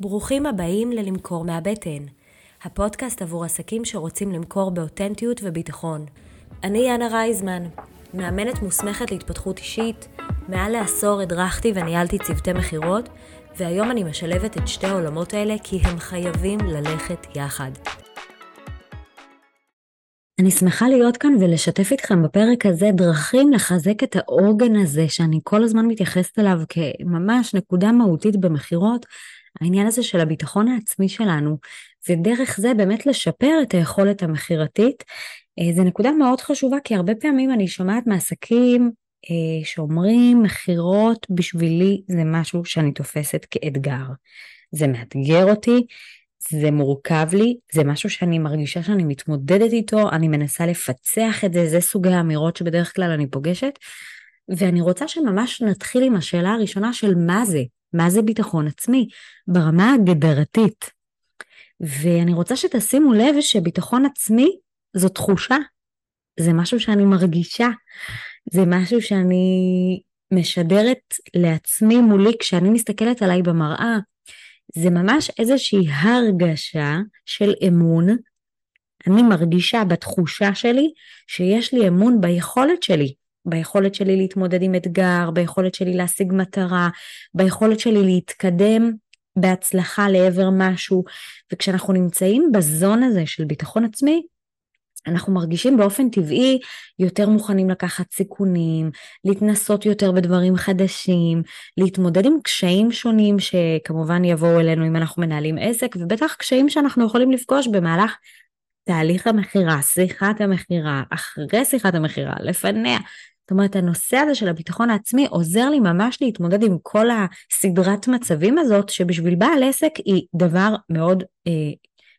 ברוכים הבאים ללמכור מהבטן, הפודקאסט עבור עסקים שרוצים למכור באותנטיות וביטחון. אני יאנה רייזמן, מאמנת מוסמכת להתפתחות אישית, מעל לעשור הדרכתי וניהלתי צוותי מכירות, והיום אני משלבת את שתי העולמות האלה כי הם חייבים ללכת יחד. אני שמחה להיות כאן ולשתף איתכם בפרק הזה דרכים לחזק את העוגן הזה שאני כל הזמן מתייחסת אליו כממש נקודה מהותית במכירות, העניין הזה של הביטחון העצמי שלנו, ודרך זה באמת לשפר את היכולת המכירתית. אה, זו נקודה מאוד חשובה, כי הרבה פעמים אני שומעת מעסקים אה, שאומרים מכירות בשבילי זה משהו שאני תופסת כאתגר. זה מאתגר אותי, זה מורכב לי, זה משהו שאני מרגישה שאני מתמודדת איתו, אני מנסה לפצח את זה, זה סוגי האמירות שבדרך כלל אני פוגשת. ואני רוצה שממש נתחיל עם השאלה הראשונה של מה זה, מה זה ביטחון עצמי ברמה הגדרתית. ואני רוצה שתשימו לב שביטחון עצמי זו תחושה, זה משהו שאני מרגישה, זה משהו שאני משדרת לעצמי מולי כשאני מסתכלת עליי במראה. זה ממש איזושהי הרגשה של אמון. אני מרגישה בתחושה שלי שיש לי אמון ביכולת שלי ביכולת שלי להתמודד עם אתגר, ביכולת שלי להשיג מטרה, ביכולת שלי להתקדם בהצלחה לעבר משהו. וכשאנחנו נמצאים בזון הזה של ביטחון עצמי, אנחנו מרגישים באופן טבעי יותר מוכנים לקחת סיכונים, להתנסות יותר בדברים חדשים, להתמודד עם קשיים שונים שכמובן יבואו אלינו אם אנחנו מנהלים עסק, ובטח קשיים שאנחנו יכולים לפגוש במהלך תהליך המכירה, שיחת המכירה, אחרי שיחת המכירה, לפניה. זאת אומרת, הנושא הזה של הביטחון העצמי עוזר לי ממש להתמודד עם כל הסדרת מצבים הזאת, שבשביל בעל עסק היא דבר מאוד אה,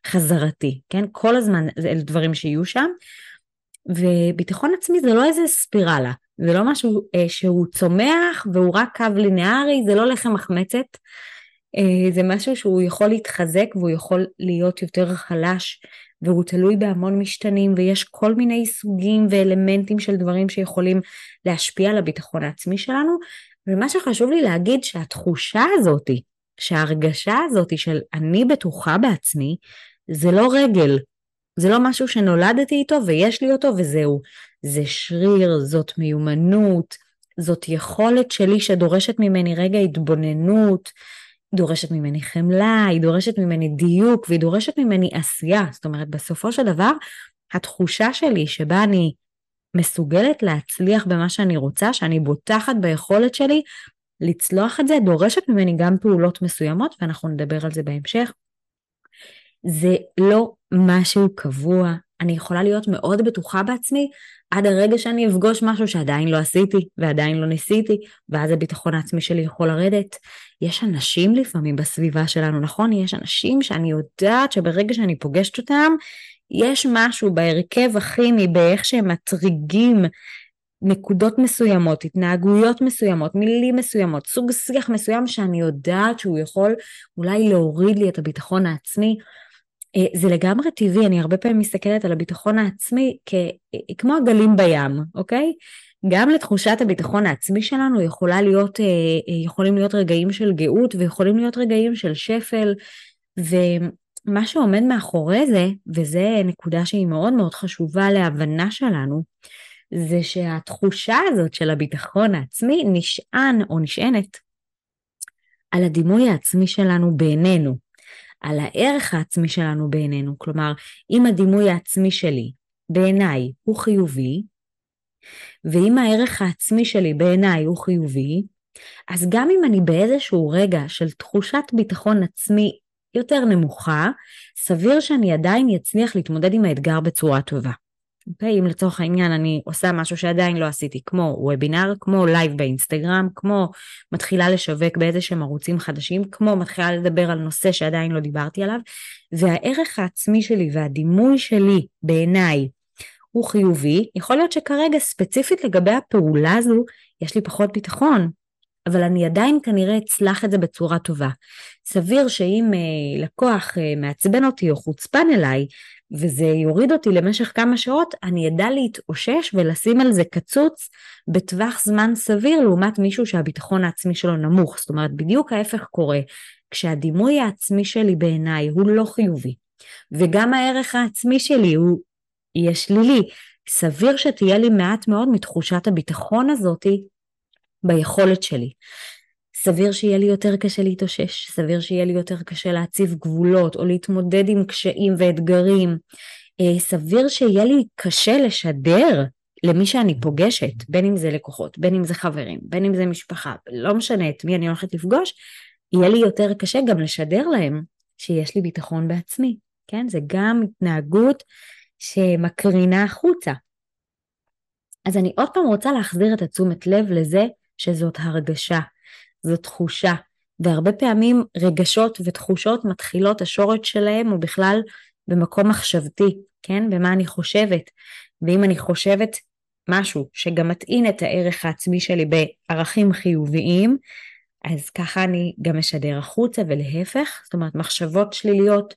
חזרתי, כן? כל הזמן אלה דברים שיהיו שם. וביטחון עצמי זה לא איזה ספירלה, זה לא משהו אה, שהוא צומח והוא רק קו לינארי, זה לא לחם מחמצת, אה, זה משהו שהוא יכול להתחזק והוא יכול להיות יותר חלש והוא תלוי בהמון משתנים ויש כל מיני סוגים ואלמנטים של דברים שיכולים להשפיע על הביטחון העצמי שלנו. ומה שחשוב לי להגיד שהתחושה הזאתי, שההרגשה הזאתי של אני בטוחה בעצמי זה לא רגל, זה לא משהו שנולדתי איתו ויש לי אותו וזהו, זה שריר, זאת מיומנות, זאת יכולת שלי שדורשת ממני רגע התבוננות, היא דורשת ממני חמלה, היא דורשת ממני דיוק והיא דורשת ממני עשייה. זאת אומרת, בסופו של דבר, התחושה שלי שבה אני מסוגלת להצליח במה שאני רוצה, שאני בוטחת ביכולת שלי לצלוח את זה, דורשת ממני גם פעולות מסוימות, ואנחנו נדבר על זה בהמשך. זה לא משהו קבוע, אני יכולה להיות מאוד בטוחה בעצמי עד הרגע שאני אפגוש משהו שעדיין לא עשיתי ועדיין לא ניסיתי, ואז הביטחון העצמי שלי יכול לרדת. יש אנשים לפעמים בסביבה שלנו, נכון? יש אנשים שאני יודעת שברגע שאני פוגשת אותם, יש משהו בהרכב הכימי, באיך שהם מטריגים נקודות מסוימות, התנהגויות מסוימות, מילים מסוימות, סוג שיח מסוים שאני יודעת שהוא יכול אולי להוריד לי את הביטחון העצמי. אה, זה לגמרי טבעי, אני הרבה פעמים מסתכלת על הביטחון העצמי כ... אה, כמו הגלים בים, אוקיי? גם לתחושת הביטחון העצמי שלנו יכולה להיות, אה, יכולים להיות רגעים של גאות ויכולים להיות רגעים של שפל, ומה שעומד מאחורי זה, וזה נקודה שהיא מאוד מאוד חשובה להבנה שלנו, זה שהתחושה הזאת של הביטחון העצמי נשען או נשענת על הדימוי העצמי שלנו בעינינו. על הערך העצמי שלנו בעינינו. כלומר, אם הדימוי העצמי שלי בעיניי הוא חיובי, ואם הערך העצמי שלי בעיניי הוא חיובי, אז גם אם אני באיזשהו רגע של תחושת ביטחון עצמי יותר נמוכה, סביר שאני עדיין אצליח להתמודד עם האתגר בצורה טובה. אוקיי? אם לצורך העניין אני עושה משהו שעדיין לא עשיתי, כמו וובינר, כמו לייב באינסטגרם, כמו מתחילה לשווק באיזה שהם ערוצים חדשים, כמו מתחילה לדבר על נושא שעדיין לא דיברתי עליו, והערך העצמי שלי והדימוי שלי בעיניי הוא חיובי, יכול להיות שכרגע ספציפית לגבי הפעולה הזו יש לי פחות ביטחון, אבל אני עדיין כנראה אצלח את זה בצורה טובה. סביר שאם אה, לקוח אה, מעצבן אותי או חוצפן אליי, וזה יוריד אותי למשך כמה שעות, אני אדע להתאושש ולשים על זה קצוץ בטווח זמן סביר לעומת מישהו שהביטחון העצמי שלו נמוך. זאת אומרת, בדיוק ההפך קורה. כשהדימוי העצמי שלי בעיניי הוא לא חיובי, וגם הערך העצמי שלי הוא יהיה שלילי, סביר שתהיה לי מעט מאוד מתחושת הביטחון הזאתי ביכולת שלי. סביר שיהיה לי יותר קשה להתאושש, סביר שיהיה לי יותר קשה להציב גבולות או להתמודד עם קשיים ואתגרים. אה, סביר שיהיה לי קשה לשדר למי שאני פוגשת, בין אם זה לקוחות, בין אם זה חברים, בין אם זה משפחה, לא משנה את מי אני הולכת לפגוש, יהיה לי יותר קשה גם לשדר להם שיש לי ביטחון בעצמי, כן? זה גם התנהגות שמקרינה החוצה. אז אני עוד פעם רוצה להחזיר את התשומת לב לזה שזאת הרגשה, זאת תחושה, והרבה פעמים רגשות ותחושות מתחילות, השורש שלהם הוא בכלל במקום מחשבתי, כן? במה אני חושבת. ואם אני חושבת משהו שגם מטעין את הערך העצמי שלי בערכים חיוביים, אז ככה אני גם משדר החוצה ולהפך, זאת אומרת מחשבות שליליות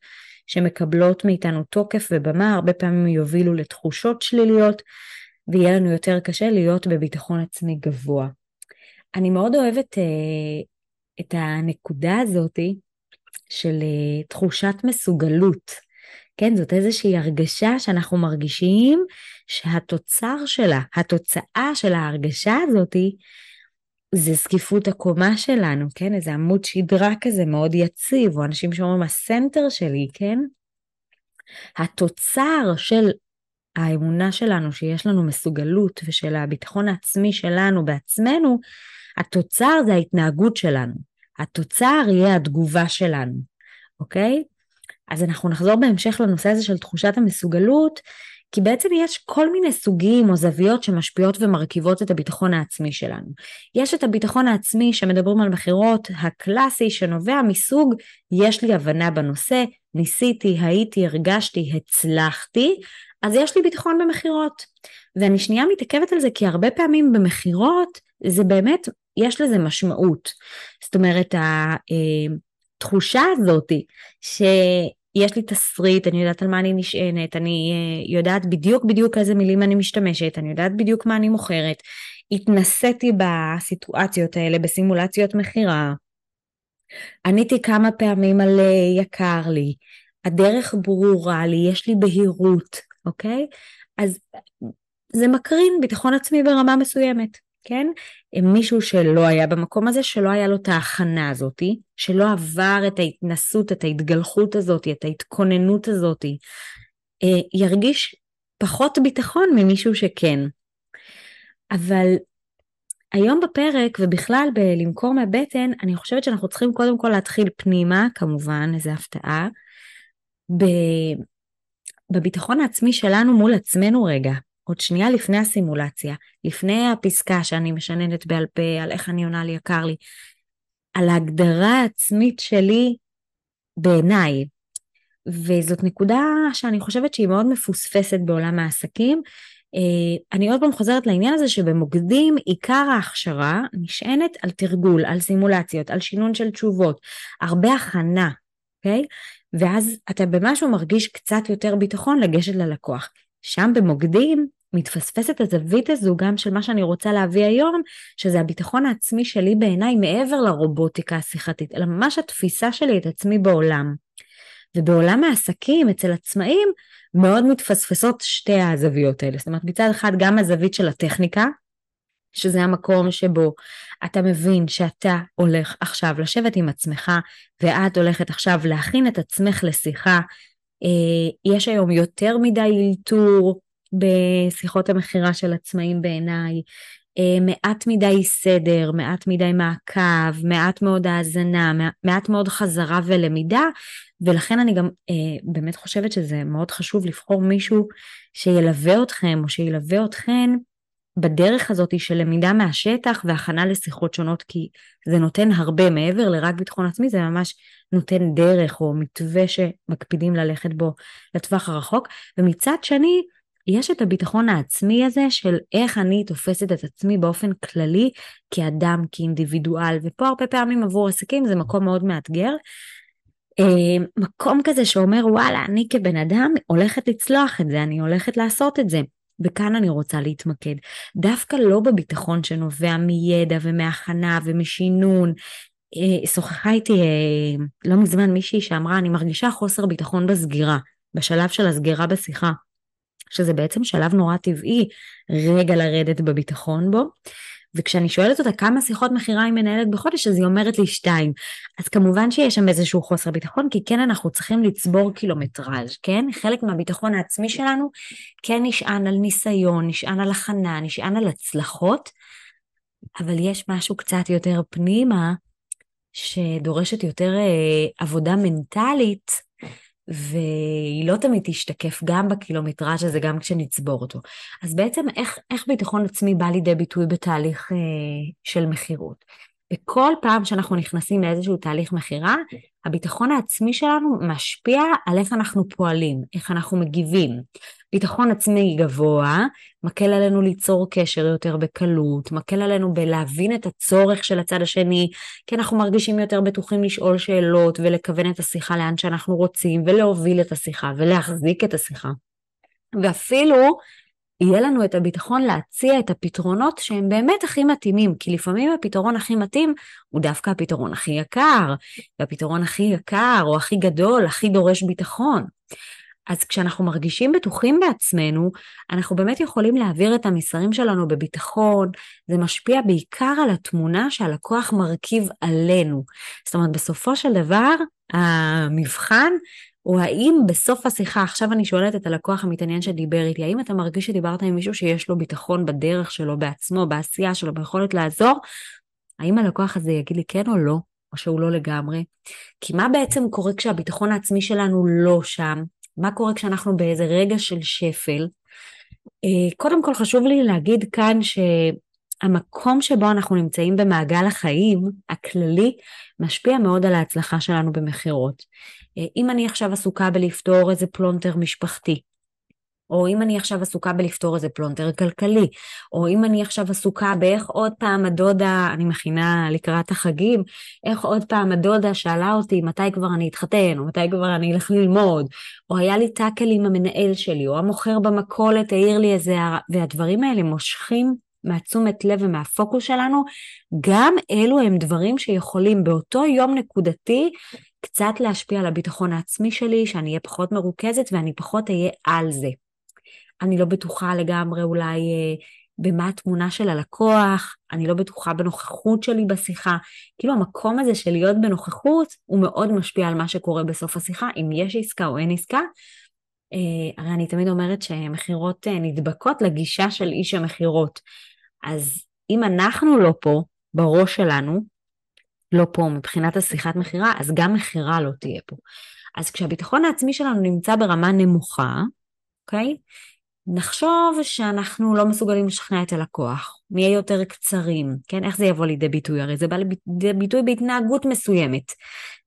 שמקבלות מאיתנו תוקף ובמה, הרבה פעמים יובילו לתחושות שליליות, ויהיה לנו יותר קשה להיות בביטחון עצמי גבוה. אני מאוד אוהבת אה, את הנקודה הזאתי של אה, תחושת מסוגלות. כן, זאת איזושהי הרגשה שאנחנו מרגישים שהתוצר שלה, התוצאה של ההרגשה הזאתי, זה זקיפות הקומה שלנו, כן? איזה עמוד שדרה כזה מאוד יציב, או אנשים שאומרים הסנטר שלי, כן? התוצר של האמונה שלנו שיש לנו מסוגלות ושל הביטחון העצמי שלנו בעצמנו, התוצר זה ההתנהגות שלנו. התוצר יהיה התגובה שלנו, אוקיי? אז אנחנו נחזור בהמשך לנושא הזה של תחושת המסוגלות, כי בעצם יש כל מיני סוגים או זוויות שמשפיעות ומרכיבות את הביטחון העצמי שלנו. יש את הביטחון העצמי שמדברים על מכירות הקלאסי שנובע מסוג יש לי הבנה בנושא, ניסיתי, הייתי, הרגשתי, הצלחתי, אז יש לי ביטחון במכירות. ואני שנייה מתעכבת על זה כי הרבה פעמים במכירות זה באמת, יש לזה משמעות. זאת אומרת, התחושה אה, הזאתי שיש לי תסריט, אני יודעת על מה אני נשענת, אני אה, יודעת בדיוק בדיוק איזה מילים אני משתמשת, אני יודעת בדיוק מה אני מוכרת, התנסיתי בסיטואציות האלה, בסימולציות מכירה, עניתי כמה פעמים על אה, יקר לי, הדרך ברורה לי, יש לי בהירות, אוקיי? אז זה מקרין ביטחון עצמי ברמה מסוימת, כן? מישהו שלא היה במקום הזה, שלא היה לו את ההכנה הזאתי, שלא עבר את ההתנסות, את ההתגלחות הזאתי, את ההתכוננות הזאתי, אה, ירגיש פחות ביטחון ממישהו שכן. אבל היום בפרק ובכלל בלמכור מהבטן, אני חושבת שאנחנו צריכים קודם כל להתחיל פנימה, כמובן, איזו הפתעה, בביטחון העצמי שלנו מול עצמנו רגע, עוד שנייה לפני הסימולציה, לפני הפסקה שאני משננת בעל פה, על איך אני עונה לי יקר לי, על ההגדרה העצמית שלי בעיניי. וזאת נקודה שאני חושבת שהיא מאוד מפוספסת בעולם העסקים. אה, אני עוד פעם חוזרת לעניין הזה שבמוקדים עיקר ההכשרה נשענת על תרגול, על סימולציות, על שינון של תשובות, הרבה הכנה, אוקיי? Okay? ואז אתה במשהו מרגיש קצת יותר ביטחון לגשת ללקוח. שם במוקדים מתפספסת הזווית הזו גם של מה שאני רוצה להביא היום, שזה הביטחון העצמי שלי בעיניי מעבר לרובוטיקה השיחתית, אלא ממש התפיסה שלי את עצמי בעולם. ובעולם העסקים, אצל עצמאים, מאוד מתפספסות שתי הזוויות האלה. זאת אומרת, מצד אחד גם הזווית של הטכניקה, שזה המקום שבו אתה מבין שאתה הולך עכשיו לשבת עם עצמך ואת הולכת עכשיו להכין את עצמך לשיחה. אה, יש היום יותר מדי אלתור בשיחות המכירה של עצמאים בעיניי, אה, מעט מדי סדר, מעט מדי מעקב, מעט מאוד האזנה, מעט מאוד חזרה ולמידה, ולכן אני גם אה, באמת חושבת שזה מאוד חשוב לבחור מישהו שילווה אתכם או שילווה אתכן בדרך הזאת של למידה מהשטח והכנה לשיחות שונות, כי זה נותן הרבה מעבר לרק ביטחון עצמי, זה ממש נותן דרך או מתווה שמקפידים ללכת בו לטווח הרחוק. ומצד שני, יש את הביטחון העצמי הזה של איך אני תופסת את עצמי באופן כללי כאדם, כאינדיבידואל, ופה הרבה פעמים עבור עסקים זה מקום מאוד מאתגר. אה, מקום כזה שאומר וואלה אני כבן אדם הולכת לצלוח את זה, אני הולכת לעשות את זה. וכאן אני רוצה להתמקד. דווקא לא בביטחון שנובע מידע ומהכנה ומשינון, אה, שוחחה איתי אה, לא מזמן מישהי שאמרה, אני מרגישה חוסר ביטחון בסגירה, בשלב של הסגירה בשיחה, שזה בעצם שלב נורא טבעי רגע לרדת בביטחון בו. וכשאני שואלת אותה כמה שיחות מכירה היא מנהלת בחודש, אז היא אומרת לי שתיים. אז כמובן שיש שם איזשהו חוסר ביטחון, כי כן אנחנו צריכים לצבור קילומטראז', כן? חלק מהביטחון העצמי שלנו כן נשען על ניסיון, נשען על הכנה, נשען על הצלחות, אבל יש משהו קצת יותר פנימה, שדורשת יותר אה, עבודה מנטלית, והיא לא תמיד תשתקף גם בקילומטראז' הזה, גם כשנצבור אותו. אז בעצם איך, איך ביטחון עצמי בא לידי ביטוי בתהליך אה, של מכירות? וכל פעם שאנחנו נכנסים לאיזשהו תהליך מכירה, הביטחון העצמי שלנו משפיע על איך אנחנו פועלים, איך אנחנו מגיבים. ביטחון עצמי גבוה, מקל עלינו ליצור קשר יותר בקלות, מקל עלינו בלהבין את הצורך של הצד השני, כי אנחנו מרגישים יותר בטוחים לשאול שאלות ולכוון את השיחה לאן שאנחנו רוצים, ולהוביל את השיחה ולהחזיק את השיחה. ואפילו יהיה לנו את הביטחון להציע את הפתרונות שהם באמת הכי מתאימים, כי לפעמים הפתרון הכי מתאים הוא דווקא הפתרון הכי יקר, והפתרון הכי יקר או הכי גדול, הכי דורש ביטחון. אז כשאנחנו מרגישים בטוחים בעצמנו, אנחנו באמת יכולים להעביר את המסרים שלנו בביטחון, זה משפיע בעיקר על התמונה שהלקוח מרכיב עלינו. זאת אומרת, בסופו של דבר, המבחן הוא האם בסוף השיחה, עכשיו אני שואלת את הלקוח המתעניין שדיבר איתי, האם אתה מרגיש שדיברת עם מישהו שיש לו ביטחון בדרך שלו, בעצמו, בעשייה שלו, ביכולת לעזור? האם הלקוח הזה יגיד לי כן או לא, או שהוא לא לגמרי? כי מה בעצם קורה כשהביטחון העצמי שלנו לא שם? מה קורה כשאנחנו באיזה רגע של שפל? אה, קודם כל חשוב לי להגיד כאן שהמקום שבו אנחנו נמצאים במעגל החיים הכללי משפיע מאוד על ההצלחה שלנו במכירות. אה, אם אני עכשיו עסוקה בלפתור איזה פלונטר משפחתי, או אם אני עכשיו עסוקה בלפתור איזה פלונטר כלכלי, או אם אני עכשיו עסוקה באיך עוד פעם הדודה, אני מכינה לקראת החגים, איך עוד פעם הדודה שאלה אותי מתי כבר אני אתחתן, או מתי כבר אני אלך ללמוד, או היה לי טאקל עם המנהל שלי, או המוכר במכולת העיר לי איזה, והדברים האלה מושכים מהתשומת לב ומהפוקוס שלנו, גם אלו הם דברים שיכולים באותו יום נקודתי קצת להשפיע על הביטחון העצמי שלי, שאני אהיה פחות מרוכזת ואני פחות אהיה על זה. אני לא בטוחה לגמרי אולי אה, במה התמונה של הלקוח, אני לא בטוחה בנוכחות שלי בשיחה. כאילו המקום הזה של להיות בנוכחות הוא מאוד משפיע על מה שקורה בסוף השיחה, אם יש עסקה או אין עסקה. אה, הרי אני תמיד אומרת שמכירות אה, נדבקות לגישה של איש המכירות. אז אם אנחנו לא פה, בראש שלנו, לא פה מבחינת השיחת מכירה, אז גם מכירה לא תהיה פה. אז כשהביטחון העצמי שלנו נמצא ברמה נמוכה, אוקיי? נחשוב שאנחנו לא מסוגלים לשכנע את הלקוח, נהיה יותר קצרים, כן? איך זה יבוא לידי ביטוי? הרי זה בא לידי ביטוי בהתנהגות מסוימת.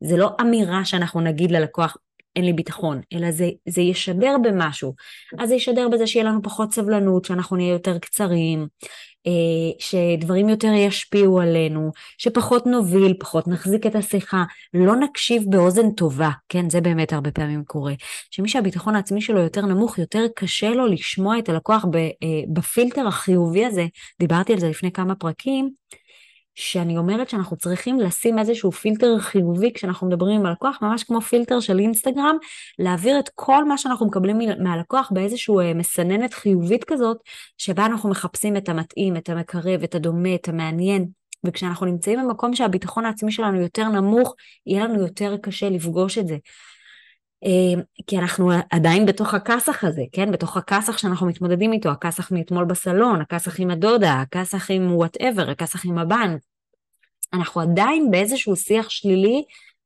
זה לא אמירה שאנחנו נגיד ללקוח, אין לי ביטחון, אלא זה, זה ישדר במשהו. אז זה ישדר בזה שיהיה לנו פחות סבלנות, שאנחנו נהיה יותר קצרים, שדברים יותר ישפיעו עלינו, שפחות נוביל, פחות נחזיק את השיחה, לא נקשיב באוזן טובה, כן, זה באמת הרבה פעמים קורה. שמי שהביטחון העצמי שלו יותר נמוך, יותר קשה לו לשמוע את הלקוח אה, בפילטר החיובי הזה, דיברתי על זה לפני כמה פרקים, שאני אומרת שאנחנו צריכים לשים איזשהו פילטר חיובי כשאנחנו מדברים עם הלקוח, ממש כמו פילטר של אינסטגרם, להעביר את כל מה שאנחנו מקבלים מהלקוח באיזשהו אה, מסננת חיובית כזאת, שבה אנחנו מחפשים את המתאים, את המקרב, את הדומה, את המעניין. וכשאנחנו נמצאים במקום שהביטחון העצמי שלנו יותר נמוך, יהיה לנו יותר קשה לפגוש את זה. אה, כי אנחנו עדיין בתוך הכסח הזה, כן? בתוך הכסח שאנחנו מתמודדים איתו, הכסח מאתמול בסלון, הכסח עם הדודה, הכסח עם whatever, הכסח עם הבנק. אנחנו עדיין באיזשהו שיח שלילי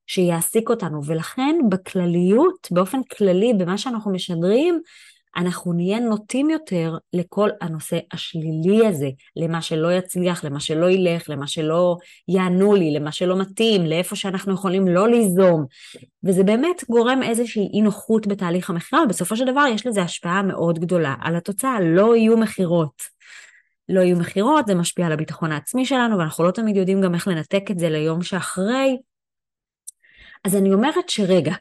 שיעסיק אותנו, ולכן בכלליות, באופן כללי, במה שאנחנו משדרים, אנחנו נהיה נוטים יותר לכל הנושא השלילי הזה, למה שלא יצליח, למה שלא ילך, למה שלא יענו לי, למה שלא מתאים, לאיפה שאנחנו יכולים לא ליזום. וזה באמת גורם איזושהי אי נוחות בתהליך המכירה, ובסופו של דבר יש לזה השפעה מאוד גדולה על התוצאה, לא יהיו מכירות. לא יהיו מכירות, זה משפיע על הביטחון העצמי שלנו, ואנחנו לא תמיד יודעים גם איך לנתק את זה ליום שאחרי. אז אני אומרת שרגע,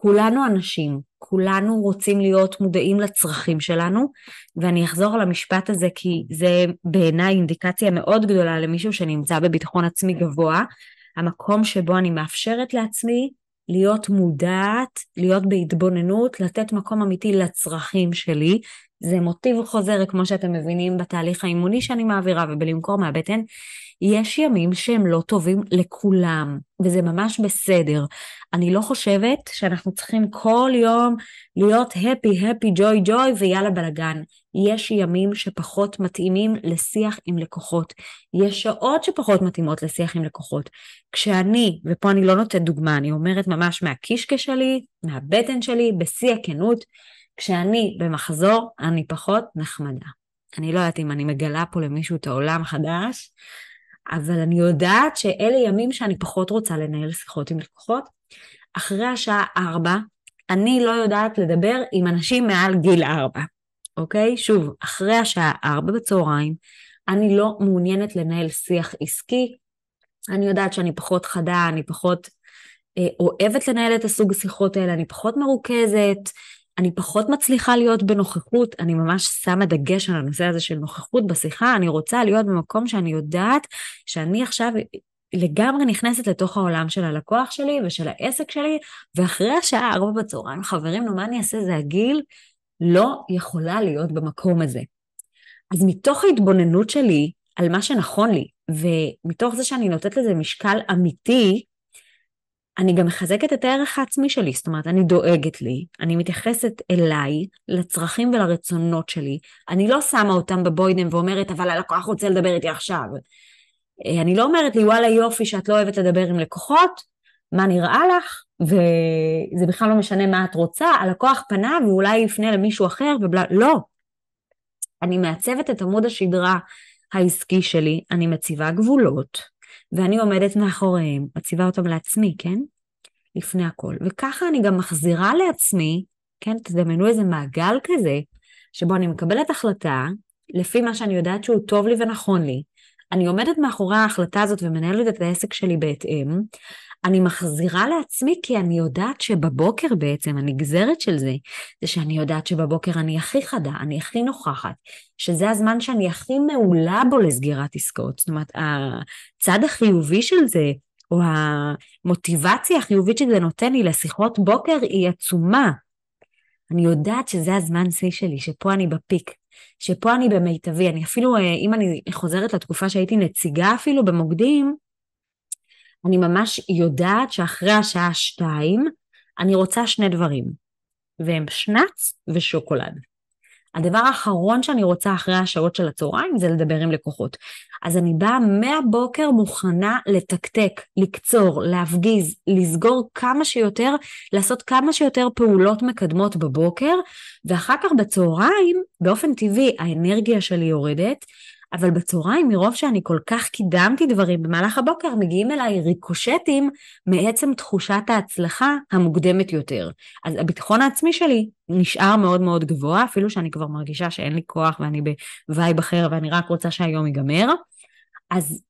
כולנו אנשים, כולנו רוצים להיות מודעים לצרכים שלנו, ואני אחזור על המשפט הזה כי זה בעיניי אינדיקציה מאוד גדולה למישהו שנמצא בביטחון עצמי גבוה. המקום שבו אני מאפשרת לעצמי להיות מודעת, להיות בהתבוננות, לתת מקום אמיתי לצרכים שלי. זה מוטיב חוזר, כמו שאתם מבינים, בתהליך האימוני שאני מעבירה ובלמכור מהבטן. יש ימים שהם לא טובים לכולם, וזה ממש בסדר. אני לא חושבת שאנחנו צריכים כל יום להיות הפי, הפי, ג'וי, ג'וי ויאללה בלאגן. יש ימים שפחות מתאימים לשיח עם לקוחות. יש שעות שפחות מתאימות לשיח עם לקוחות. כשאני, ופה אני לא נותנת דוגמה, אני אומרת ממש מהקישקע שלי, מהבטן שלי, בשיא הכנות, כשאני במחזור, אני פחות נחמדה. אני לא יודעת אם אני מגלה פה למישהו את העולם החדש, אבל אני יודעת שאלה ימים שאני פחות רוצה לנהל שיחות עם לקוחות. אחרי השעה 4, אני לא יודעת לדבר עם אנשים מעל גיל 4, אוקיי? שוב, אחרי השעה 4 בצהריים, אני לא מעוניינת לנהל שיח עסקי. אני יודעת שאני פחות חדה, אני פחות אה, אוהבת לנהל את הסוג השיחות האלה, אני פחות מרוכזת, אני פחות מצליחה להיות בנוכחות, אני ממש שמה דגש על הנושא הזה של נוכחות בשיחה, אני רוצה להיות במקום שאני יודעת שאני עכשיו לגמרי נכנסת לתוך העולם של הלקוח שלי ושל העסק שלי, ואחרי השעה ארבע בצהריים, חברים, נו מה אני אעשה, זה הגיל, לא יכולה להיות במקום הזה. אז מתוך ההתבוננות שלי על מה שנכון לי, ומתוך זה שאני נותנת לזה משקל אמיתי, אני גם מחזקת את הערך העצמי שלי, זאת אומרת, אני דואגת לי, אני מתייחסת אליי, לצרכים ולרצונות שלי, אני לא שמה אותם בבוידם ואומרת, אבל הלקוח רוצה לדבר איתי עכשיו. אה, אני לא אומרת לי, וואלה יופי שאת לא אוהבת לדבר עם לקוחות, מה נראה לך, וזה בכלל לא משנה מה את רוצה, הלקוח פנה ואולי יפנה למישהו אחר ובלה, לא. אני מעצבת את עמוד השדרה העסקי שלי, אני מציבה גבולות, ואני עומדת מאחוריהם, מציבה אותם לעצמי, כן? לפני הכל. וככה אני גם מחזירה לעצמי, כן? תדמיינו איזה מעגל כזה, שבו אני מקבלת החלטה, לפי מה שאני יודעת שהוא טוב לי ונכון לי. אני עומדת מאחורי ההחלטה הזאת ומנהלת את העסק שלי בהתאם. אני מחזירה לעצמי כי אני יודעת שבבוקר בעצם, הנגזרת של זה, זה שאני יודעת שבבוקר אני הכי חדה, אני הכי נוכחת, שזה הזמן שאני הכי מעולה בו לסגירת עסקאות. זאת אומרת, הצד החיובי של זה, או המוטיבציה החיובית שזה נותן לי לשיחות בוקר היא עצומה. אני יודעת שזה הזמן שיא שלי, שפה אני בפיק, שפה אני במיטבי. אני אפילו, אה, אם אני חוזרת לתקופה שהייתי נציגה אפילו במוקדים, אני ממש יודעת שאחרי השעה שתיים אני רוצה שני דברים, והם שנץ ושוקולד. הדבר האחרון שאני רוצה אחרי השעות של הצהריים זה לדבר עם לקוחות. אז אני באה מהבוקר מוכנה לתקתק, לקצור, להפגיז, לסגור כמה שיותר, לעשות כמה שיותר פעולות מקדמות בבוקר, ואחר כך בצהריים, באופן טבעי, האנרגיה שלי יורדת, אבל בצהריים, מרוב שאני כל כך קידמתי דברים במהלך הבוקר, מגיעים אליי ריקושטים מעצם תחושת ההצלחה המוקדמת יותר. אז הביטחון העצמי שלי נשאר מאוד מאוד גבוה, אפילו שאני כבר מרגישה שאין לי כוח ואני ב vibe אחר ואני רק רוצה שהיום ייגמר. אז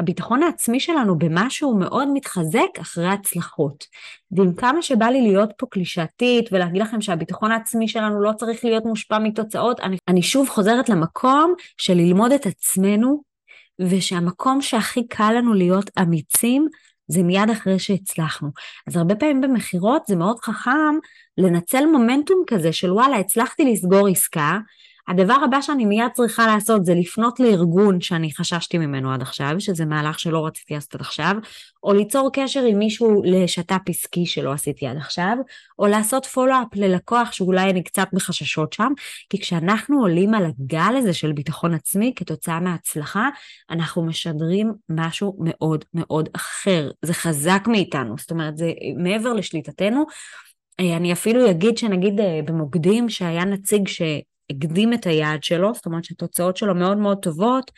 הביטחון העצמי שלנו במשהו מאוד מתחזק אחרי הצלחות. ועם כמה שבא לי להיות פה קלישאתית ולהגיד לכם שהביטחון העצמי שלנו לא צריך להיות מושפע מתוצאות, אני, אני שוב חוזרת למקום של ללמוד את עצמנו, ושהמקום שהכי קל לנו להיות אמיצים זה מיד אחרי שהצלחנו. אז הרבה פעמים במכירות זה מאוד חכם לנצל מומנטום כזה של וואלה, הצלחתי לסגור עסקה, הדבר הבא שאני מיד צריכה לעשות זה לפנות לארגון שאני חששתי ממנו עד עכשיו, שזה מהלך שלא רציתי לעשות עד עכשיו, או ליצור קשר עם מישהו לשת"פ עסקי שלא עשיתי עד עכשיו, או לעשות פולו-אפ ללקוח שאולי אני קצת בחששות שם, כי כשאנחנו עולים על הגל הזה של ביטחון עצמי כתוצאה מההצלחה, אנחנו משדרים משהו מאוד מאוד אחר. זה חזק מאיתנו, זאת אומרת, זה מעבר לשליטתנו. אה, אני אפילו אגיד שנגיד אה, במוקדים שהיה נציג ש... הקדים את היעד שלו, זאת אומרת שהתוצאות שלו מאוד מאוד טובות,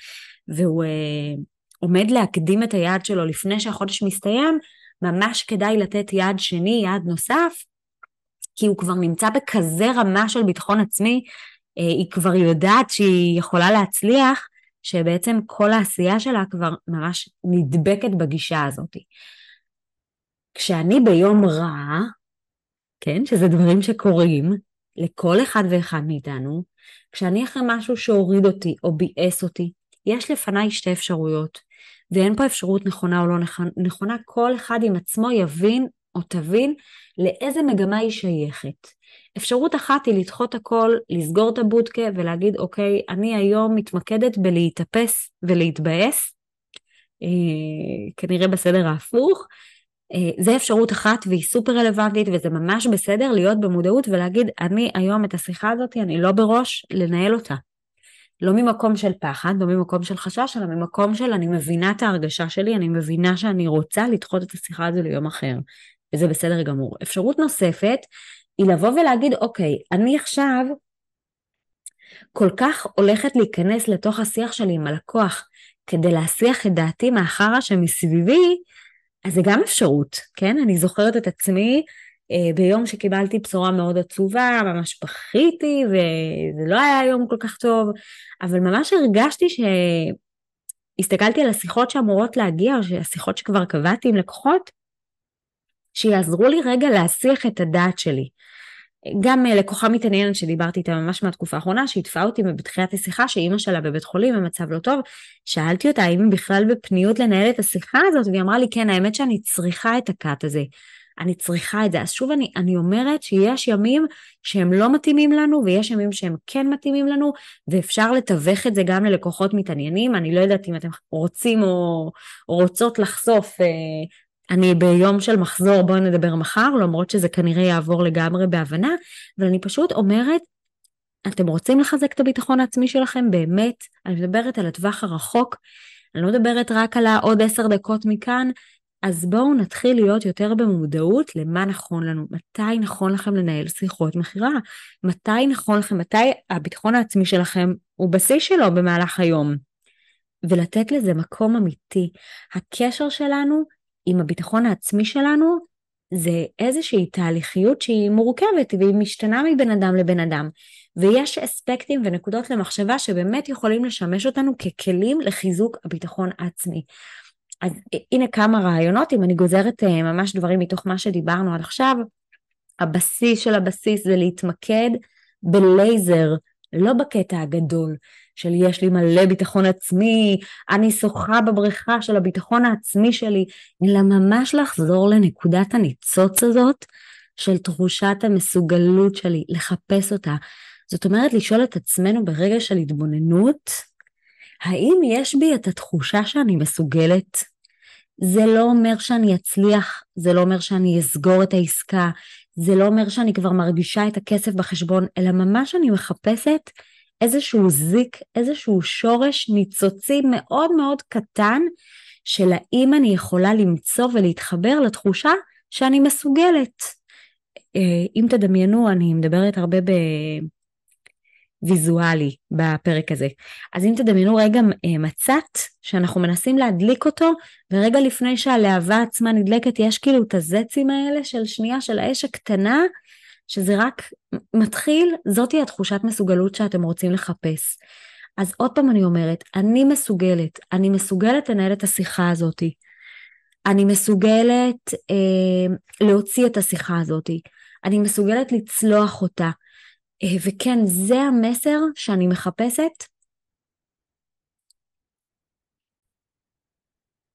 והוא אה, עומד להקדים את היעד שלו לפני שהחודש מסתיים, ממש כדאי לתת יעד שני, יעד נוסף, כי הוא כבר נמצא בכזה רמה של ביטחון עצמי, אה, היא כבר יודעת שהיא יכולה להצליח, שבעצם כל העשייה שלה כבר ממש נדבקת בגישה הזאת. כשאני ביום רע, כן, שזה דברים שקורים, לכל אחד ואחד מאיתנו, כשאני אחרי משהו שהוריד אותי או ביאס אותי, יש לפניי שתי אפשרויות. ואין פה אפשרות נכונה או לא נכונה, כל אחד עם עצמו יבין או תבין לאיזה מגמה היא שייכת. אפשרות אחת היא לדחות הכל, לסגור את הבודקה ולהגיד, אוקיי, אני היום מתמקדת בלהתאפס ולהתבאס, אה, כנראה בסדר ההפוך. אה, זה אפשרות אחת והיא סופר רלוונטית וזה ממש בסדר להיות במודעות ולהגיד, אני היום את השיחה הזאת, אני לא בראש לנהל אותה. לא ממקום של פחד, לא ממקום של חשש, אלא ממקום של אני מבינה את ההרגשה שלי, אני מבינה שאני רוצה לדחות את השיחה הזו ליום אחר. וזה בסדר גמור. אפשרות נוספת היא לבוא ולהגיד, אוקיי, אני עכשיו כל כך הולכת להיכנס לתוך השיח שלי עם הלקוח כדי להסיח את דעתי מהחרא שמסביבי, אז זה גם אפשרות, כן? אני זוכרת את עצמי אה, ביום שקיבלתי בשורה מאוד עצובה, ממש בכיתי, וזה לא היה יום כל כך טוב, אבל ממש הרגשתי ש... הסתכלתי על השיחות שאמורות להגיע, או השיחות שכבר קבעתי עם לקוחות, שיעזרו לי רגע להסיח את הדעת שלי. גם אה, לקוחה מתעניינת שדיברתי איתה ממש מהתקופה האחרונה, שיתפה אותי בתחילת השיחה שאימא שלה בבית חולים במצב לא טוב, שאלתי אותה האם היא בכלל בפניות לנהל את השיחה הזאת, והיא אמרה לי כן, האמת שאני צריכה את הקאט הזה. אני צריכה את זה. אז שוב אני, אני אומרת שיש ימים שהם לא מתאימים לנו ויש ימים שהם כן מתאימים לנו ואפשר לתווך את זה גם ללקוחות מתעניינים. אני לא יודעת אם אתם רוצים או רוצות לחשוף אה, אני ביום של מחזור, בואו נדבר מחר, למרות שזה כנראה יעבור לגמרי בהבנה, אבל אני פשוט אומרת, אתם רוצים לחזק את הביטחון העצמי שלכם באמת? אני מדברת על הטווח הרחוק, אני לא מדברת רק על העוד עשר דקות מכאן, אז בואו נתחיל להיות יותר במודעות למה נכון לנו, מתי נכון לכם לנהל שיחות מכירה, מתי נכון לכם, מתי הביטחון העצמי שלכם הוא בשיא שלו במהלך היום. ולתת לזה מקום אמיתי. הקשר שלנו עם הביטחון העצמי שלנו זה איזושהי תהליכיות שהיא מורכבת והיא משתנה מבן אדם לבן אדם. ויש אספקטים ונקודות למחשבה שבאמת יכולים לשמש אותנו ככלים לחיזוק הביטחון העצמי. אז הנה כמה רעיונות, אם אני גוזרת אה, ממש דברים מתוך מה שדיברנו עד עכשיו, הבסיס של הבסיס זה להתמקד בלייזר, לא בקטע הגדול, של יש לי מלא ביטחון עצמי, אני שוחה בבריכה של הביטחון העצמי שלי, אלא ממש לחזור לנקודת הניצוץ הזאת של תחושת המסוגלות שלי, לחפש אותה. זאת אומרת, לשאול את עצמנו ברגע של התבוננות, האם יש בי את התחושה שאני מסוגלת? זה לא אומר שאני אצליח, זה לא אומר שאני אסגור את העסקה, זה לא אומר שאני כבר מרגישה את הכסף בחשבון, אלא ממש אני מחפשת איזשהו זיק, איזשהו שורש ניצוצי מאוד מאוד קטן של האם אני יכולה למצוא ולהתחבר לתחושה שאני מסוגלת. אה, אם תדמיינו, אני מדברת הרבה בוויזואלי בפרק הזה. אז אם תדמיינו רגע אה, מצת שאנחנו מנסים להדליק אותו, ורגע לפני שהלהבה עצמה נדלקת, יש כאילו את הזצים האלה של שנייה של האש הקטנה, שזה רק מתחיל, זאתי התחושת מסוגלות שאתם רוצים לחפש. אז עוד פעם אני אומרת, אני מסוגלת, אני מסוגלת לנהל את השיחה הזאתי. אני מסוגלת אה, להוציא את השיחה הזאתי. אני מסוגלת לצלוח אותה. אה, וכן, זה המסר שאני מחפשת.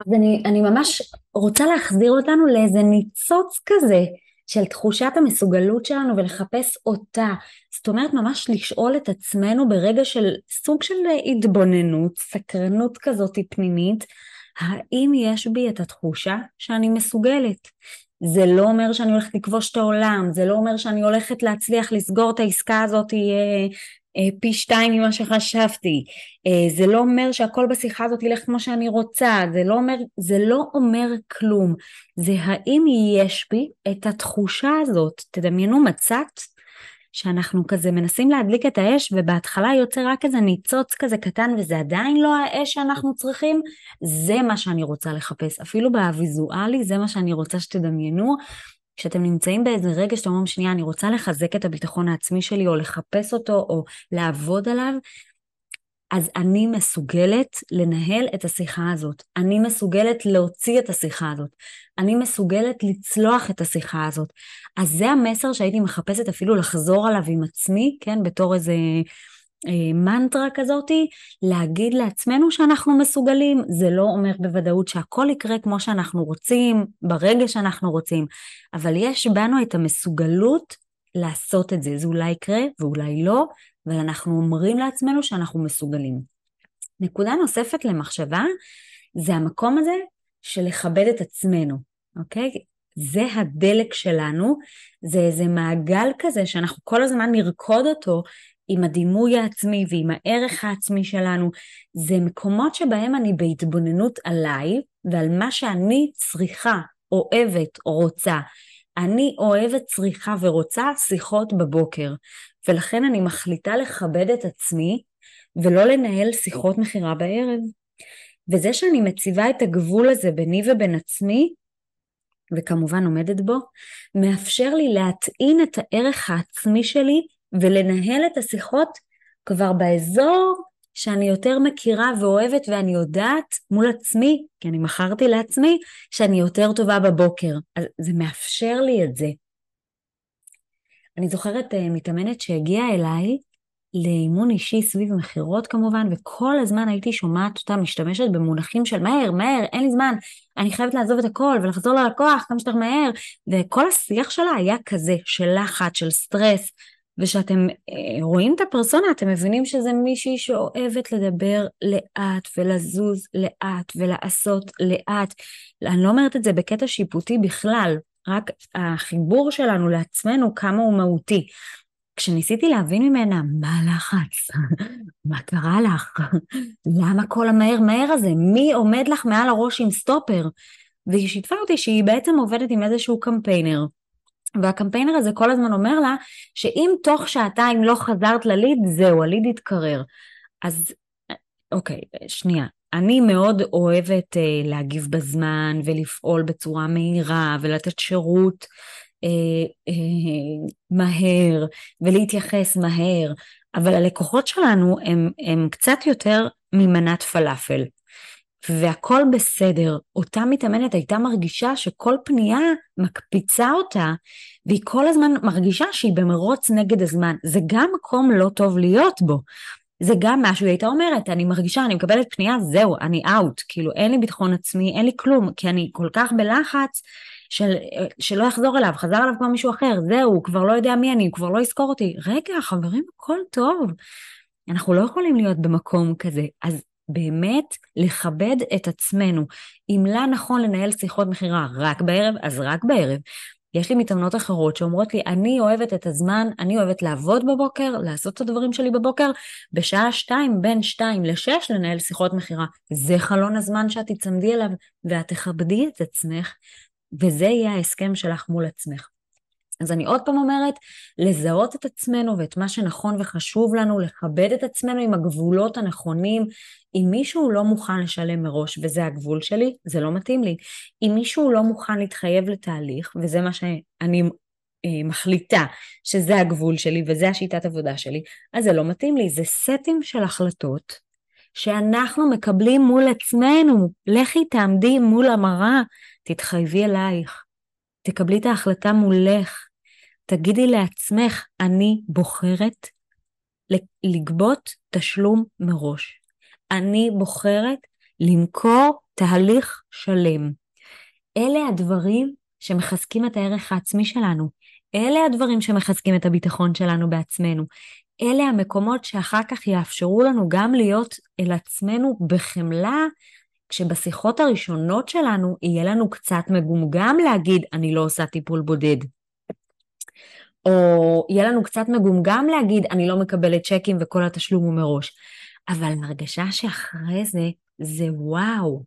אז אני, אני ממש רוצה להחזיר אותנו לאיזה ניצוץ כזה של תחושת המסוגלות שלנו ולחפש אותה. זאת אומרת, ממש לשאול את עצמנו ברגע של סוג של התבוננות, סקרנות כזאת פנימית, האם יש בי את התחושה שאני מסוגלת? זה לא אומר שאני הולכת לכבוש את העולם, זה לא אומר שאני הולכת להצליח לסגור את העסקה הזאת אה, פי שתיים ממה שחשבתי. אה, זה לא אומר שהכל בשיחה הזאת ילך כמו שאני רוצה, זה לא אומר, זה לא אומר כלום. זה האם יש בי את התחושה הזאת. תדמיינו מצת שאנחנו כזה מנסים להדליק את האש ובהתחלה יוצא רק איזה ניצוץ כזה קטן וזה עדיין לא האש שאנחנו צריכים, זה מה שאני רוצה לחפש. אפילו בוויזואלי זה מה שאני רוצה שתדמיינו. כשאתם נמצאים באיזה רגע שאתם אומרים, שנייה, אני רוצה לחזק את הביטחון העצמי שלי, או לחפש אותו, או לעבוד עליו, אז אני מסוגלת לנהל את השיחה הזאת. אני מסוגלת להוציא את השיחה הזאת. אני מסוגלת לצלוח את השיחה הזאת. אז זה המסר שהייתי מחפשת אפילו לחזור עליו עם עצמי, כן, בתור איזה מנטרה כזאתי, להגיד לעצמנו שאנחנו מסוגלים, זה לא אומר בוודאות שהכל יקרה כמו שאנחנו רוצים, ברגע שאנחנו רוצים, אבל יש בנו את המסוגלות לעשות את זה, זה אולי יקרה ואולי לא, אבל אנחנו אומרים לעצמנו שאנחנו מסוגלים. נקודה נוספת למחשבה, זה המקום הזה של לכבד את עצמנו, אוקיי? זה הדלק שלנו, זה איזה מעגל כזה שאנחנו כל הזמן נרקוד אותו עם הדימוי העצמי ועם הערך העצמי שלנו. זה מקומות שבהם אני בהתבוננות עליי ועל מה שאני צריכה, אוהבת, רוצה. אני אוהבת, צריכה ורוצה שיחות בבוקר, ולכן אני מחליטה לכבד את עצמי ולא לנהל שיחות מכירה בערב. וזה שאני מציבה את הגבול הזה ביני ובין עצמי, וכמובן עומדת בו, מאפשר לי להטעין את הערך העצמי שלי ולנהל את השיחות כבר באזור שאני יותר מכירה ואוהבת ואני יודעת מול עצמי, כי אני מכרתי לעצמי, שאני יותר טובה בבוקר. אז זה מאפשר לי את זה. אני זוכרת uh, מתאמנת שהגיעה אליי לאימון אישי סביב מכירות כמובן, וכל הזמן הייתי שומעת אותה משתמשת במונחים של מהר, מהר, אין לי זמן, אני חייבת לעזוב את הכל ולחזור ללקוח כמה שיותר מהר, וכל השיח שלה היה כזה, של לחץ, של סטרס, ושאתם אה, רואים את הפרסונה, אתם מבינים שזה מישהי שאוהבת לדבר לאט ולזוז לאט ולעשות לאט. אני לא אומרת את זה בקטע שיפוטי בכלל, רק החיבור שלנו לעצמנו כמה הוא מהותי. כשניסיתי להבין ממנה מה הלחץ, מה קרה לך, למה כל המהר מהר הזה, מי עומד לך מעל הראש עם סטופר, והיא שיתפה אותי שהיא בעצם עובדת עם איזשהו קמפיינר, והקמפיינר הזה כל הזמן אומר לה שאם תוך שעתיים לא חזרת לליד, זהו, הליד יתקרר. אז אוקיי, שנייה. אני מאוד אוהבת אה, להגיב בזמן ולפעול בצורה מהירה ולתת שירות אה, אה, מהר ולהתייחס מהר, אבל הלקוחות שלנו הם, הם קצת יותר ממנת פלאפל. והכל בסדר. אותה מתאמנת הייתה מרגישה שכל פנייה מקפיצה אותה, והיא כל הזמן מרגישה שהיא במרוץ נגד הזמן. זה גם מקום לא טוב להיות בו. זה גם משהו, היא הייתה אומרת, אני מרגישה, אני מקבלת פנייה, זהו, אני אאוט, כאילו אין לי ביטחון עצמי, אין לי כלום, כי אני כל כך בלחץ של, שלא יחזור אליו, חזר אליו כבר מישהו אחר, זהו, הוא כבר לא יודע מי אני, הוא כבר לא יזכור אותי. רגע, חברים, הכל טוב. אנחנו לא יכולים להיות במקום כזה. אז באמת לכבד את עצמנו. אם לה נכון לנהל שיחות מכירה רק בערב, אז רק בערב. יש לי מתאמנות אחרות שאומרות לי, אני אוהבת את הזמן, אני אוהבת לעבוד בבוקר, לעשות את הדברים שלי בבוקר, בשעה שתיים, בין שתיים לשש, לנהל שיחות מכירה. זה חלון הזמן שאת תצמדי אליו, ואת תכבדי את עצמך, וזה יהיה ההסכם שלך מול עצמך. אז אני עוד פעם אומרת, לזהות את עצמנו ואת מה שנכון וחשוב לנו, לכבד את עצמנו עם הגבולות הנכונים. אם מישהו לא מוכן לשלם מראש וזה הגבול שלי, זה לא מתאים לי. אם מישהו לא מוכן להתחייב לתהליך, וזה מה שאני אה, מחליטה שזה הגבול שלי וזה השיטת עבודה שלי, אז זה לא מתאים לי. זה סטים של החלטות שאנחנו מקבלים מול עצמנו. לכי תעמדי מול המראה, תתחייבי אלייך. תקבלי את ההחלטה מולך. תגידי לעצמך, אני בוחרת לגבות תשלום מראש. אני בוחרת למכור תהליך שלם. אלה הדברים שמחזקים את הערך העצמי שלנו. אלה הדברים שמחזקים את הביטחון שלנו בעצמנו. אלה המקומות שאחר כך יאפשרו לנו גם להיות אל עצמנו בחמלה, כשבשיחות הראשונות שלנו יהיה לנו קצת מגומגם להגיד, אני לא עושה טיפול בודד. או יהיה לנו קצת מגומגם להגיד, אני לא מקבלת צ'קים וכל התשלום הוא מראש. אבל הרגשה שאחרי זה, זה וואו.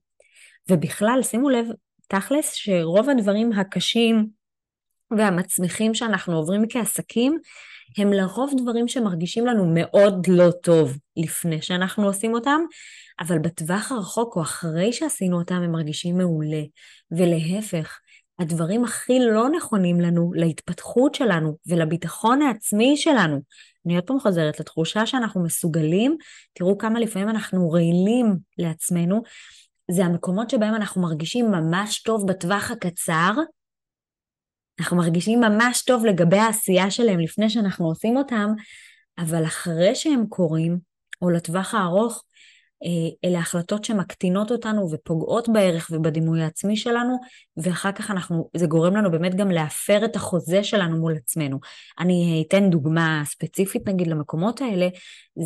ובכלל, שימו לב, תכלס, שרוב הדברים הקשים והמצמיחים שאנחנו עוברים כעסקים, הם לרוב דברים שמרגישים לנו מאוד לא טוב לפני שאנחנו עושים אותם, אבל בטווח הרחוק או אחרי שעשינו אותם הם מרגישים מעולה. ולהפך, הדברים הכי לא נכונים לנו, להתפתחות שלנו ולביטחון העצמי שלנו. אני עוד פעם חוזרת לתחושה שאנחנו מסוגלים, תראו כמה לפעמים אנחנו רעילים לעצמנו, זה המקומות שבהם אנחנו מרגישים ממש טוב בטווח הקצר, אנחנו מרגישים ממש טוב לגבי העשייה שלהם לפני שאנחנו עושים אותם, אבל אחרי שהם קורים, או לטווח הארוך, אלה החלטות שמקטינות אותנו ופוגעות בערך ובדימוי העצמי שלנו, ואחר כך אנחנו, זה גורם לנו באמת גם להפר את החוזה שלנו מול עצמנו. אני אתן דוגמה ספציפית נגיד למקומות האלה,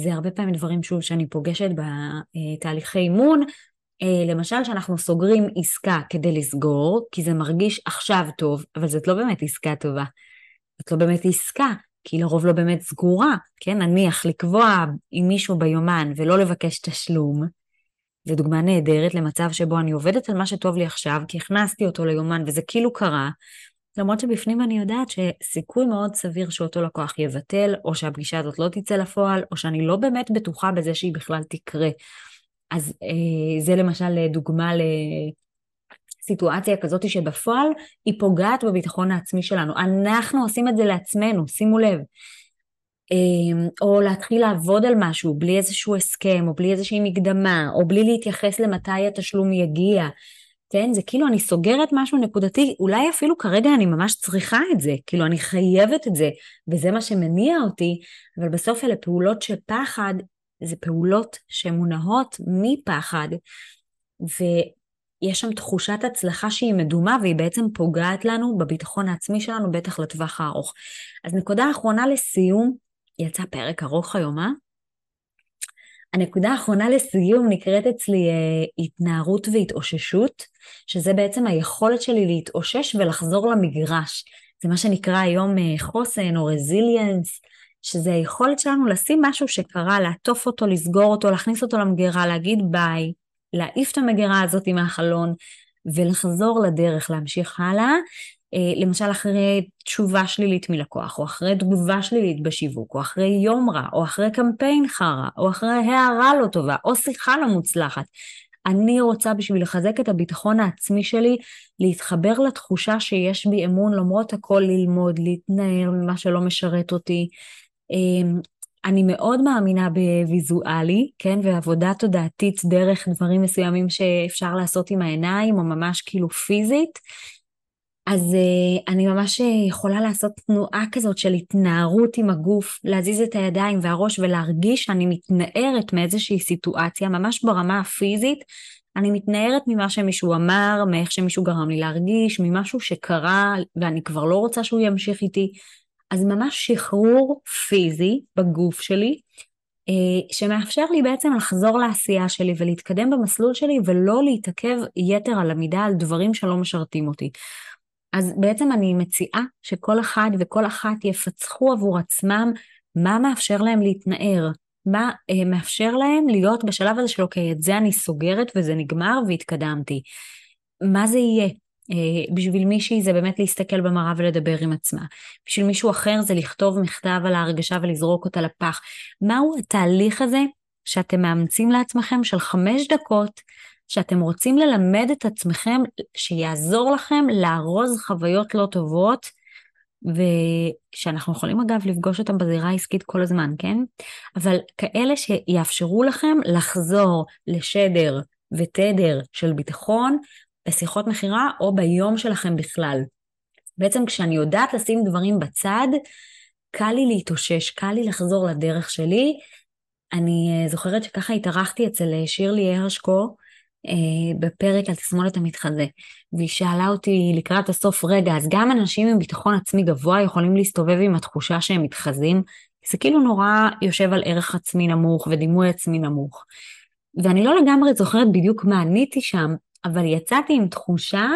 זה הרבה פעמים דברים שוב שאני פוגשת בתהליכי אימון, אה, למשל שאנחנו סוגרים עסקה כדי לסגור, כי זה מרגיש עכשיו טוב, אבל זאת לא באמת עסקה טובה. זאת לא באמת עסקה, כי לרוב לא באמת סגורה, כן? נניח לקבוע עם מישהו ביומן ולא לבקש תשלום, זו דוגמה נהדרת למצב שבו אני עובדת על מה שטוב לי עכשיו, כי הכנסתי אותו ליומן וזה כאילו קרה, למרות שבפנים אני יודעת שסיכוי מאוד סביר שאותו לקוח יבטל, או שהפגישה הזאת לא תצא לפועל, או שאני לא באמת בטוחה בזה שהיא בכלל תקרה. אז אה, זה למשל דוגמה סיטואציה כזאת שבפועל היא פוגעת בביטחון העצמי שלנו. אנחנו עושים את זה לעצמנו, שימו לב. אמ, או להתחיל לעבוד על משהו בלי איזשהו הסכם, או בלי איזושהי מקדמה, או בלי להתייחס למתי התשלום יגיע. כן, זה כאילו אני סוגרת משהו נקודתי, אולי אפילו כרגע אני ממש צריכה את זה, כאילו אני חייבת את זה, וזה מה שמניע אותי, אבל בסוף אלה פעולות של פחד, זה פעולות שמונעות מפחד, יש שם תחושת הצלחה שהיא מדומה והיא בעצם פוגעת לנו בביטחון העצמי שלנו, בטח לטווח הארוך. אז נקודה אחרונה לסיום, יצא פרק ארוך היום, אה? הנקודה האחרונה לסיום נקראת אצלי אה, התנערות והתאוששות, שזה בעצם היכולת שלי להתאושש ולחזור למגרש. זה מה שנקרא היום אה, חוסן או רזיליאנס, שזה היכולת שלנו לשים משהו שקרה, לעטוף אותו, לסגור אותו, להכניס אותו למגירה, להגיד ביי, להעיף את המגירה הזאת מהחלון ולחזור לדרך, להמשיך הלאה. אה, למשל אחרי תשובה שלילית מלקוח, או אחרי תגובה שלילית בשיווק, או אחרי יום רע, או אחרי קמפיין חרא, או אחרי הערה לא טובה, או שיחה לא מוצלחת. אני רוצה בשביל לחזק את הביטחון העצמי שלי, להתחבר לתחושה שיש בי אמון למרות הכל ללמוד, להתנער ממה שלא משרת אותי, אה, אני מאוד מאמינה בוויזואלי, כן, ועבודה תודעתית דרך דברים מסוימים שאפשר לעשות עם העיניים, או ממש כאילו פיזית. אז uh, אני ממש יכולה לעשות תנועה כזאת של התנערות עם הגוף, להזיז את הידיים והראש ולהרגיש שאני מתנערת מאיזושהי סיטואציה, ממש ברמה הפיזית. אני מתנערת ממה שמישהו אמר, מאיך שמישהו גרם לי להרגיש, ממשהו שקרה ואני כבר לא רוצה שהוא ימשיך איתי. אז ממש שחרור פיזי בגוף שלי, אה, שמאפשר לי בעצם לחזור לעשייה שלי ולהתקדם במסלול שלי ולא להתעכב יתר על המידה על דברים שלא משרתים אותי. אז בעצם אני מציעה שכל אחד וכל אחת יפצחו עבור עצמם מה מאפשר להם להתנער, מה אה, מאפשר להם להיות בשלב הזה של אוקיי, את זה אני סוגרת וזה נגמר והתקדמתי. מה זה יהיה? אה, בשביל מישהי זה באמת להסתכל במראה ולדבר עם עצמה. בשביל מישהו אחר זה לכתוב מכתב על ההרגשה ולזרוק אותה לפח. מהו התהליך הזה שאתם מאמצים לעצמכם של חמש דקות, שאתם רוצים ללמד את עצמכם, שיעזור לכם לארוז חוויות לא טובות, ושאנחנו יכולים אגב לפגוש אותם בזירה העסקית כל הזמן, כן? אבל כאלה שיאפשרו לכם לחזור לשדר ותדר של ביטחון, בשיחות מכירה או ביום שלכם בכלל. בעצם כשאני יודעת לשים דברים בצד, קל לי להתאושש, קל לי לחזור לדרך שלי. אני אה, זוכרת שככה התארחתי אצל אה, שירלי הרשקו אה, בפרק על תסמונת המתחזה, והיא שאלה אותי לקראת הסוף, רגע, אז גם אנשים עם ביטחון עצמי גבוה יכולים להסתובב עם התחושה שהם מתחזים? זה כאילו נורא יושב על ערך עצמי נמוך ודימוי עצמי נמוך. ואני לא לגמרי זוכרת בדיוק מה עניתי שם, אבל יצאתי עם תחושה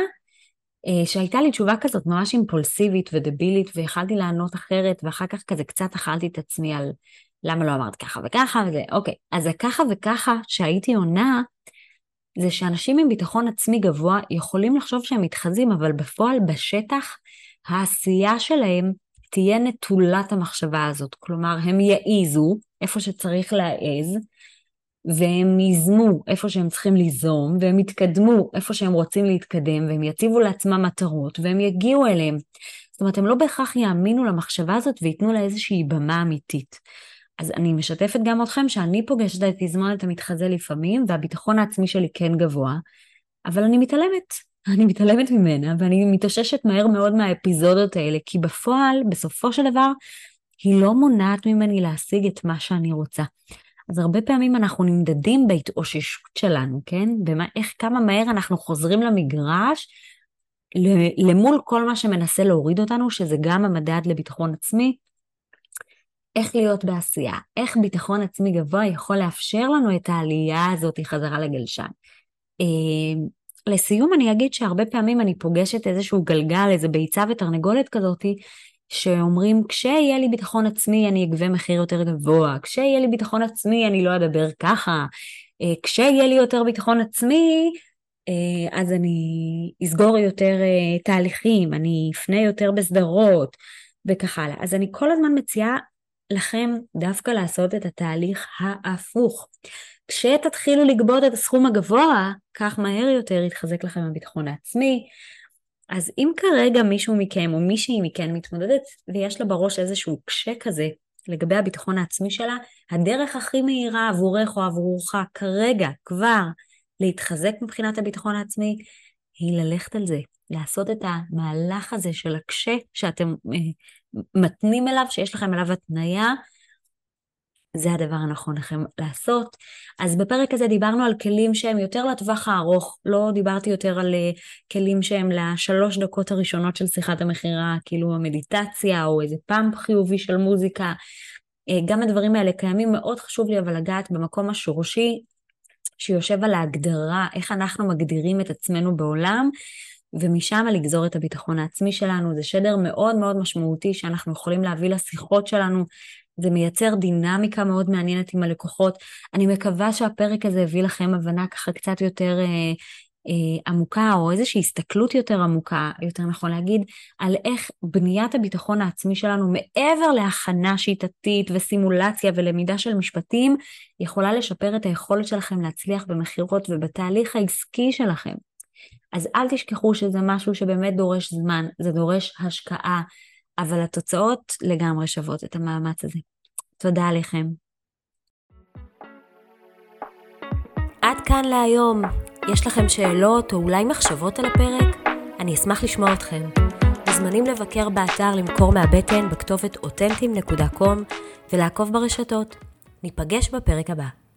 אה, שהייתה לי תשובה כזאת ממש אימפולסיבית ודבילית, ויכלתי לענות אחרת, ואחר כך כזה קצת אכלתי את עצמי על למה לא אמרת ככה וככה, וזה, אוקיי. אז הככה וככה שהייתי עונה, זה שאנשים עם ביטחון עצמי גבוה יכולים לחשוב שהם מתחזים, אבל בפועל, בשטח, העשייה שלהם תהיה נטולת המחשבה הזאת. כלומר, הם יעיזו איפה שצריך להעז, והם ייזמו איפה שהם צריכים ליזום, והם יתקדמו איפה שהם רוצים להתקדם, והם יציבו לעצמם מטרות, והם יגיעו אליהם. זאת אומרת, הם לא בהכרח יאמינו למחשבה הזאת וייתנו לה איזושהי במה אמיתית. אז אני משתפת גם אתכם שאני פוגשת את תזמונת המתחזה לפעמים, והביטחון העצמי שלי כן גבוה, אבל אני מתעלמת. אני מתעלמת ממנה, ואני מתאוששת מהר מאוד מהאפיזודות האלה, כי בפועל, בסופו של דבר, היא לא מונעת ממני להשיג את מה שאני רוצה. אז הרבה פעמים אנחנו נמדדים בהתאוששות שלנו, כן? במה, איך כמה מהר אנחנו חוזרים למגרש למול כל מה שמנסה להוריד אותנו, שזה גם המדד לביטחון עצמי, איך להיות בעשייה, איך ביטחון עצמי גבוה יכול לאפשר לנו את העלייה הזאת חזרה לגלשן. אה, לסיום אני אגיד שהרבה פעמים אני פוגשת איזשהו גלגל, איזה ביצה ותרנגולת כזאתי, שאומרים, כשיהיה לי ביטחון עצמי אני אגבה מחיר יותר גבוה, כשיהיה לי ביטחון עצמי אני לא אדבר ככה, אה, כשיהיה לי יותר ביטחון עצמי, אה, אז אני אסגור יותר תהליכים, אני אפנה יותר בסדרות וכך הלאה. אז אני כל הזמן מציעה לכם דווקא לעשות את התהליך ההפוך. כשתתחילו לגבות את הסכום הגבוה, כך מהר יותר יתחזק לכם הביטחון העצמי. אז אם כרגע מישהו מכם או מישהי מכן מתמודדת ויש לה בראש איזשהו קשה כזה לגבי הביטחון העצמי שלה, הדרך הכי מהירה עבורך או עבורך כרגע כבר להתחזק מבחינת הביטחון העצמי היא ללכת על זה, לעשות את המהלך הזה של הקשה שאתם אה, מתנים אליו, שיש לכם אליו התניה, זה הדבר הנכון לכם לעשות. אז בפרק הזה דיברנו על כלים שהם יותר לטווח הארוך, לא דיברתי יותר על אה, כלים שהם לשלוש דקות הראשונות של שיחת המכירה, כאילו המדיטציה או איזה פאמפ חיובי של מוזיקה. אה, גם הדברים האלה קיימים, מאוד חשוב לי אבל לגעת במקום השורשי שיושב על ההגדרה, איך אנחנו מגדירים את עצמנו בעולם, ומשם לגזור את הביטחון העצמי שלנו. זה שדר מאוד מאוד משמעותי שאנחנו יכולים להביא לשיחות שלנו. זה מייצר דינמיקה מאוד מעניינת עם הלקוחות. אני מקווה שהפרק הזה הביא לכם הבנה ככה קצת יותר אה, אה, עמוקה, או איזושהי הסתכלות יותר עמוקה, יותר נכון להגיד, על איך בניית הביטחון העצמי שלנו, מעבר להכנה שיטתית וסימולציה ולמידה של משפטים, יכולה לשפר את היכולת שלכם להצליח במכירות ובתהליך העסקי שלכם. אז אל תשכחו שזה משהו שבאמת דורש זמן, זה דורש השקעה, אבל התוצאות לגמרי שוות את המאמץ הזה. תודה עליכם. עד כאן להיום. יש לכם שאלות או אולי מחשבות על הפרק? אני אשמח לשמוע אתכם. מוזמנים לבקר באתר למכור מהבטן בכתובת אותנטים.com ולעקוב ברשתות. ניפגש בפרק הבא.